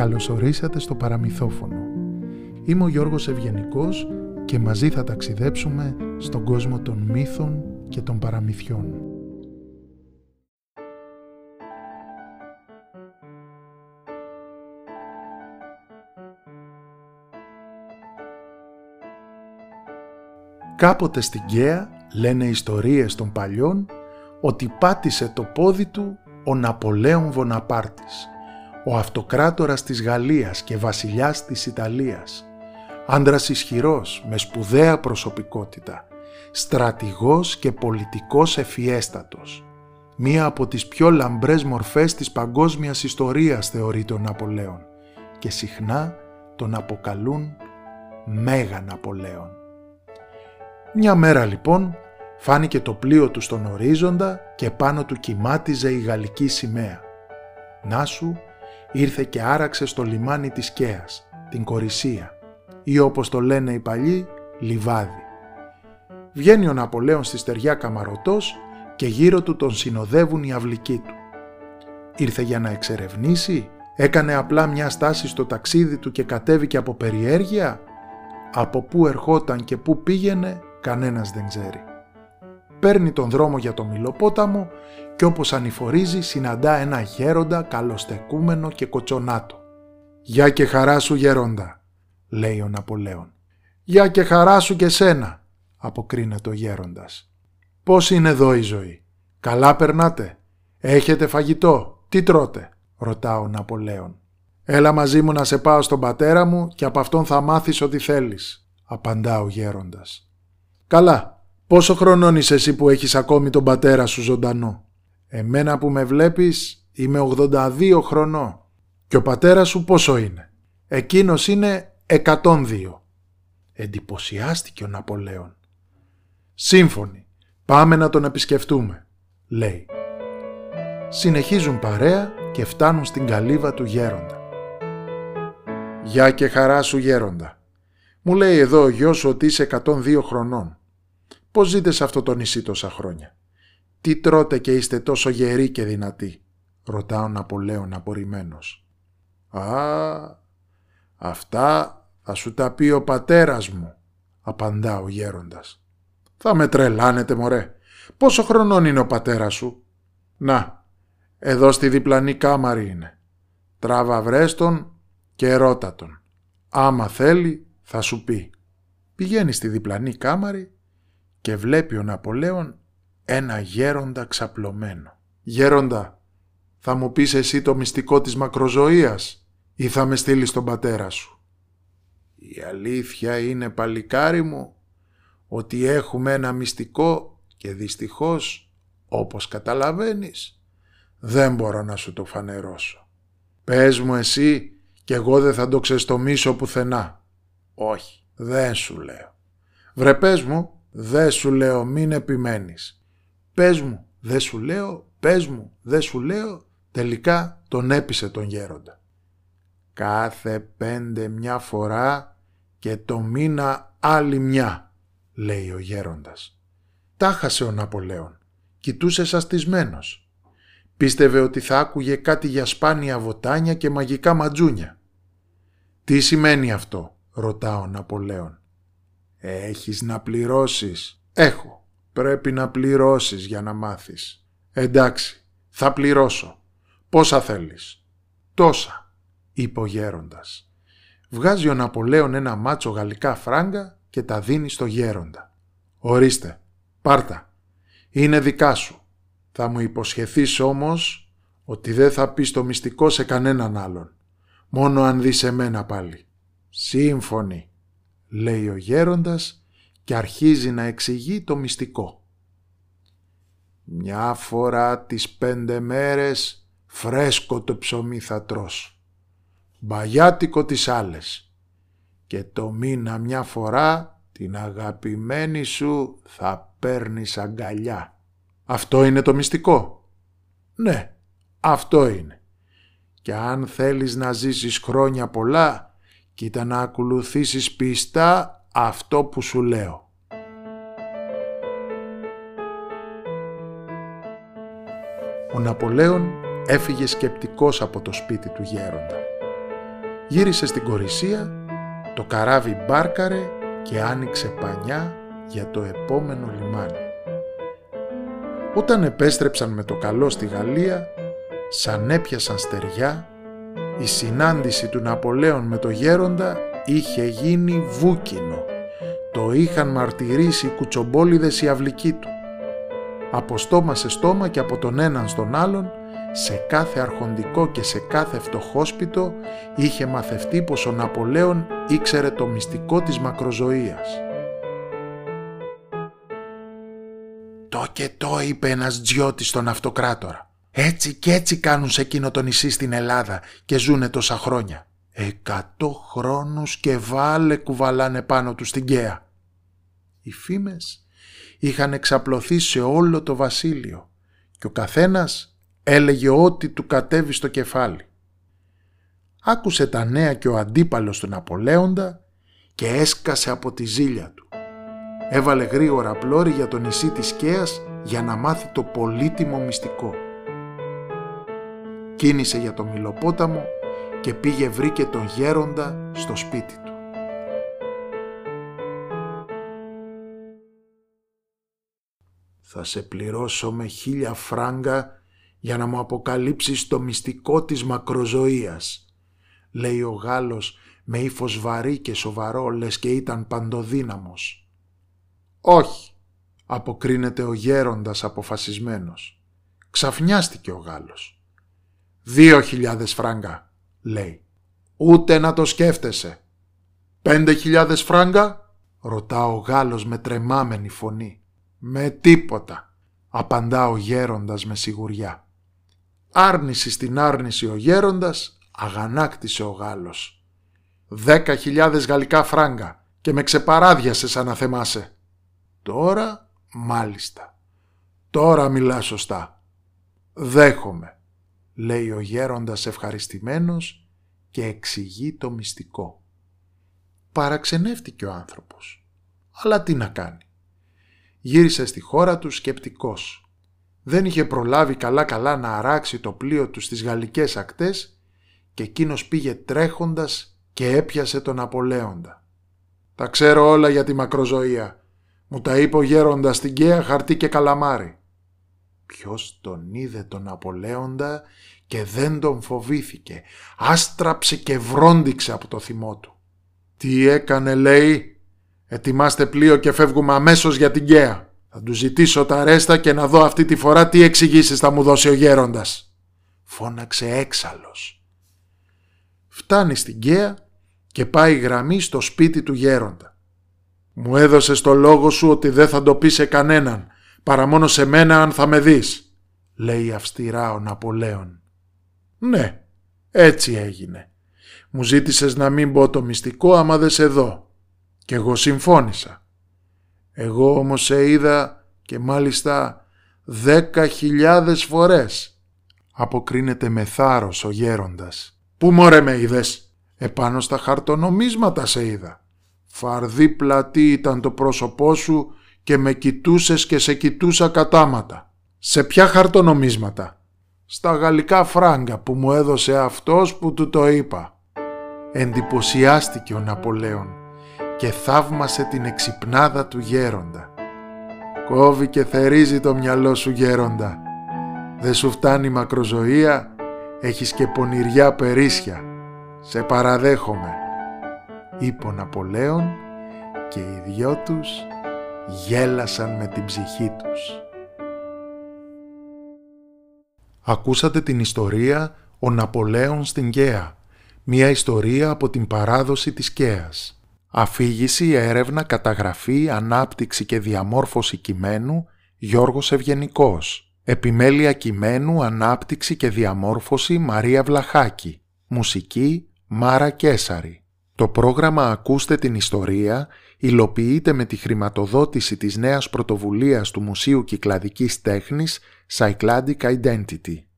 Καλωσορίσατε στο παραμυθόφωνο. Είμαι ο Γιώργος Ευγενικός και μαζί θα ταξιδέψουμε στον κόσμο των μύθων και των παραμυθιών. Κάποτε στην Καία λένε ιστορίες των παλιών ότι πάτησε το πόδι του ο Ναπολέον Βοναπάρτης, ο αυτοκράτορας της Γαλλίας και βασιλιάς της Ιταλίας, άντρας ισχυρός με σπουδαία προσωπικότητα, στρατηγός και πολιτικός ευφιέστατος. Μία από τις πιο λαμπρές μορφές της παγκόσμιας ιστορίας θεωρεί τον Ναπολέον και συχνά τον αποκαλούν Μέγα Ναπολέον. Μια μέρα λοιπόν φάνηκε το πλοίο του στον ορίζοντα και πάνω του κοιμάτιζε η γαλλική σημαία. Νάσου ήρθε και άραξε στο λιμάνι της Κέας, την Κορισία ή όπως το λένε οι παλιοί, Λιβάδι. Βγαίνει ο Ναπολέον στη στεριά καμαρωτός και γύρω του τον συνοδεύουν οι αυλικοί του. Ήρθε για να εξερευνήσει, έκανε απλά μια στάση στο ταξίδι του και κατέβηκε από περιέργεια. Από πού ερχόταν και πού πήγαινε κανένας δεν ξέρει. Παίρνει τον δρόμο για το Μιλοπόταμο και όπως ανηφορίζει συναντά ένα γέροντα καλοστεκούμενο και κοτσονάτο. «Γεια και χαρά σου γέροντα», λέει ο Ναπολέον. «Γεια και χαρά σου και σένα», αποκρίνεται ο γέροντας. «Πώς είναι εδώ η ζωή, καλά περνάτε, έχετε φαγητό, τι τρώτε», ρωτά ο Ναπολέον. «Έλα μαζί μου να σε πάω στον πατέρα μου και από αυτόν θα μάθεις ό,τι θέλεις», απαντά ο γέροντας. Καλά, πόσο χρονών είσαι εσύ που έχεις ακόμη τον πατέρα σου ζωντανό; Εμένα που με βλέπεις είμαι 82 χρονών. Και ο πατέρας σου πόσο είναι; Εκείνος είναι 102. Εντυπωσιάστηκε ο Ναπολέον. Σύμφωνοι, πάμε να τον επισκεφτούμε, λέει. Συνεχίζουν παρέα και φτάνουν στην καλύβα του γέροντα. «Γεια και χαρά σου γέροντα. Μου λέει εδώ ο γιος σου ότι είσαι 102 χρονών. Πώς ζείτε σε αυτό το νησί τόσα χρόνια; Τι τρώτε και είστε τόσο γεροί και δυνατοί, ρωτά ο Ναπολέον απορριμμένος. Α, αυτά θα σου τα πει ο πατέρας μου, απαντά ο γέροντας. Θα με τρελάνετε μωρέ. Πόσο χρονών είναι ο πατέρας σου; Να, εδώ στη διπλανή κάμαρη είναι. Τράβα βρέστον και ρώτα τον. Άμα θέλει θα σου πει. Πηγαίνει στη διπλανή κάμαρη και βλέπει ο Ναπολέον ένα γέροντα ξαπλωμένο. «Γέροντα, θα μου πεις εσύ το μυστικό της μακροζωίας ή θα με στείλεις στον πατέρα σου». «Η αλήθεια είναι παλικάρι μου ότι έχουμε ένα μυστικό και δυστυχώς όπως καταλαβαίνεις δεν μπορώ να σου το φανερώσω. Πες μου εσύ και εγώ δεν θα το ξεστομίσω πουθενά. Όχι, δεν σου λέω. Βρε πες μου Δε σου λέω μην επιμένεις. Πες μου, δε σου λέω, πες μου, δε σου λέω, τελικά τον έπεισε τον γέροντα. Κάθε πέντε μια φορά και το μήνα άλλη μια, λέει ο γέροντας. Τάχασε ο Ναπολέον, κοιτούσε σαστισμένος. Πίστευε ότι θα άκουγε κάτι για σπάνια βοτάνια και μαγικά ματζούνια. «Τι σημαίνει αυτό» ρωτά ο Ναπολέον. Έχεις να πληρώσεις. Έχω. Πρέπει να πληρώσεις για να μάθεις. Εντάξει, θα πληρώσω. Πόσα θέλεις. Τόσα, είπε ο γέροντας. Βγάζει ο Ναπολέον ένα μάτσο γαλλικά φράγκα και τα δίνει στο γέροντα. Ορίστε, πάρτα. Είναι δικά σου. Θα μου υποσχεθείς όμως ότι δεν θα πεις το μυστικό σε κανέναν άλλον. Μόνο αν δεις εμένα πάλι. Σύμφωνοι λέει ο γέροντας και αρχίζει να εξηγεί το μυστικό. Μια φορά τις πέντε μέρες φρέσκο το ψωμί θα τρως, μπαγιάτικο τις άλλες και το μήνα μια φορά την αγαπημένη σου θα παίρνεις αγκαλιά. Αυτό είναι το μυστικό. Ναι, αυτό είναι. Και αν θέλεις να ζήσεις χρόνια πολλά, κοίτα να ακολουθήσεις πιστά αυτό που σου λέω. Ο Ναπολέον έφυγε σκεπτικός από το σπίτι του γέροντα. Γύρισε στην Κορισία, το καράβι μπάρκαρε και άνοιξε πανιά για το επόμενο λιμάνι. Όταν επέστρεψαν με το καλό στη Γαλλία, σαν έπιασαν στεριά, η συνάντηση του Ναπολέον με το γέροντα είχε γίνει βούκινο. Το είχαν μαρτυρήσει οι κουτσομπόλιδες οι αυλικοί του. Από στόμα σε στόμα και από τον έναν στον άλλον, σε κάθε αρχοντικό και σε κάθε φτωχόσπιτο είχε μαθευτεί πως ο Ναπολέον ήξερε το μυστικό της μακροζωίας. «Το και το» είπε ένας τζιώτης στον αυτοκράτορα. «Έτσι και έτσι κάνουν σε εκείνο το νησί στην Ελλάδα και ζούνε τόσα χρόνια. Εκατό χρόνους και βάλε κουβαλάνε πάνω τους στην Καία». Οι φήμες είχαν εξαπλωθεί σε όλο το βασίλειο και ο καθένας έλεγε ό,τι του κατέβει στο κεφάλι. Άκουσε τα νέα και ο αντίπαλος του Ναπολέοντα και έσκασε από τη ζήλια του. Έβαλε γρήγορα πλώρη για το νησί της Κέας για να μάθει το πολύτιμο μυστικό. Κίνησε για το Μιλοπόταμο και πήγε βρήκε τον γέροντα στο σπίτι του. «Θα σε πληρώσω με χίλια φράγκα για να μου αποκαλύψεις το μυστικό της μακροζωίας», λέει ο Γάλλος με ύφος βαρύ και σοβαρό λες και ήταν παντοδύναμος. «Όχι», αποκρίνεται ο γέροντας αποφασισμένος. Ξαφνιάστηκε ο Γάλλος. «Δύο χιλιάδες φράγκα», λέει. «Ούτε να το σκέφτεσαι». «Πέντε χιλιάδες φράγκα», ρωτά ο Γάλλος με τρεμάμενη φωνή. «Με τίποτα», απαντά ο γέροντας με σιγουριά. Άρνηση στην άρνηση ο γέροντας, αγανάκτησε ο Γάλλος. «Δέκα χιλιάδες γαλλικά φράγκα και με ξεπαράδιασες να θεμάσαι». Τώρα μάλιστα. Τώρα μιλάς σωστά. Δέχομαι, λέει ο γέροντας ευχαριστημένος και εξηγεί το μυστικό. Παραξενεύτηκε ο άνθρωπος. Αλλά τι να κάνει. Γύρισε στη χώρα του σκεπτικός. Δεν είχε προλάβει καλά-καλά να αράξει το πλοίο του στις γαλλικές ακτές και εκείνος πήγε τρέχοντας και έπιασε τον Απολέοντα. «Τα ξέρω όλα για τη μακροζωία», μου τα είπε ο γέροντας στην Καία χαρτί και καλαμάρι. Ποιος τον είδε τον Απολέοντα και δεν τον φοβήθηκε. Άστραψε και βρόντιξε από το θυμό του. Τι έκανε λέει; Ετοιμάστε πλοίο και φεύγουμε αμέσως για την Καία. Θα του ζητήσω τα ρέστα και να δω αυτή τη φορά τι εξηγήσεις θα μου δώσει ο γέροντας. Φώναξε έξαλλος. Φτάνει στην Καία και πάει γραμμή στο σπίτι του γέροντα. Μου έδωσε το λόγο σου ότι δεν θα το πει σε κανέναν, παρά μόνο σε μένα αν θα με δεις, λέει αυστηρά ο Ναπολέον. Ναι, έτσι έγινε. Μου ζήτησες να μην πω το μυστικό άμα δεν σε δω. Κι εγώ συμφώνησα. Εγώ όμως σε είδα και μάλιστα δέκα χιλιάδες φορές. Αποκρίνεται με θάρρος ο γέροντας. Πού μωρέ με είδες; Επάνω στα χαρτονομίσματα σε είδα. Φαρδί πλατή ήταν το πρόσωπό σου και με κοιτούσες και σε κοιτούσα κατάματα. Σε ποια χαρτονομίσματα. Στα γαλλικά φράγκα που μου έδωσε αυτός που του το είπα. Εντυπωσιάστηκε ο Ναπολέον και θαύμασε την εξυπνάδα του γέροντα. Κόβει και θερίζει το μυαλό σου γέροντα. Δεν σου φτάνει μακροζωία, έχεις και πονηριά περίσσια. Σε παραδέχομαι είπε ο Ναπολέον και οι δυο τους γέλασαν με την ψυχή τους. Ακούσατε την ιστορία «Ο Ναπολέον στην Καία», μια ιστορία από την παράδοση της Καίας. Αφήγηση, έρευνα, καταγραφή, ανάπτυξη και διαμόρφωση κειμένου Γιώργος Ευγενικός. Επιμέλεια κειμένου, ανάπτυξη και διαμόρφωση Μαρία Βλαχάκη. Μουσική Μάρα Κέσαρη. Το πρόγραμμα «Ακούστε την ιστορία» υλοποιείται με τη χρηματοδότηση της νέας πρωτοβουλίας του Μουσείου Κυκλαδικής Τέχνης Cycladic Identity.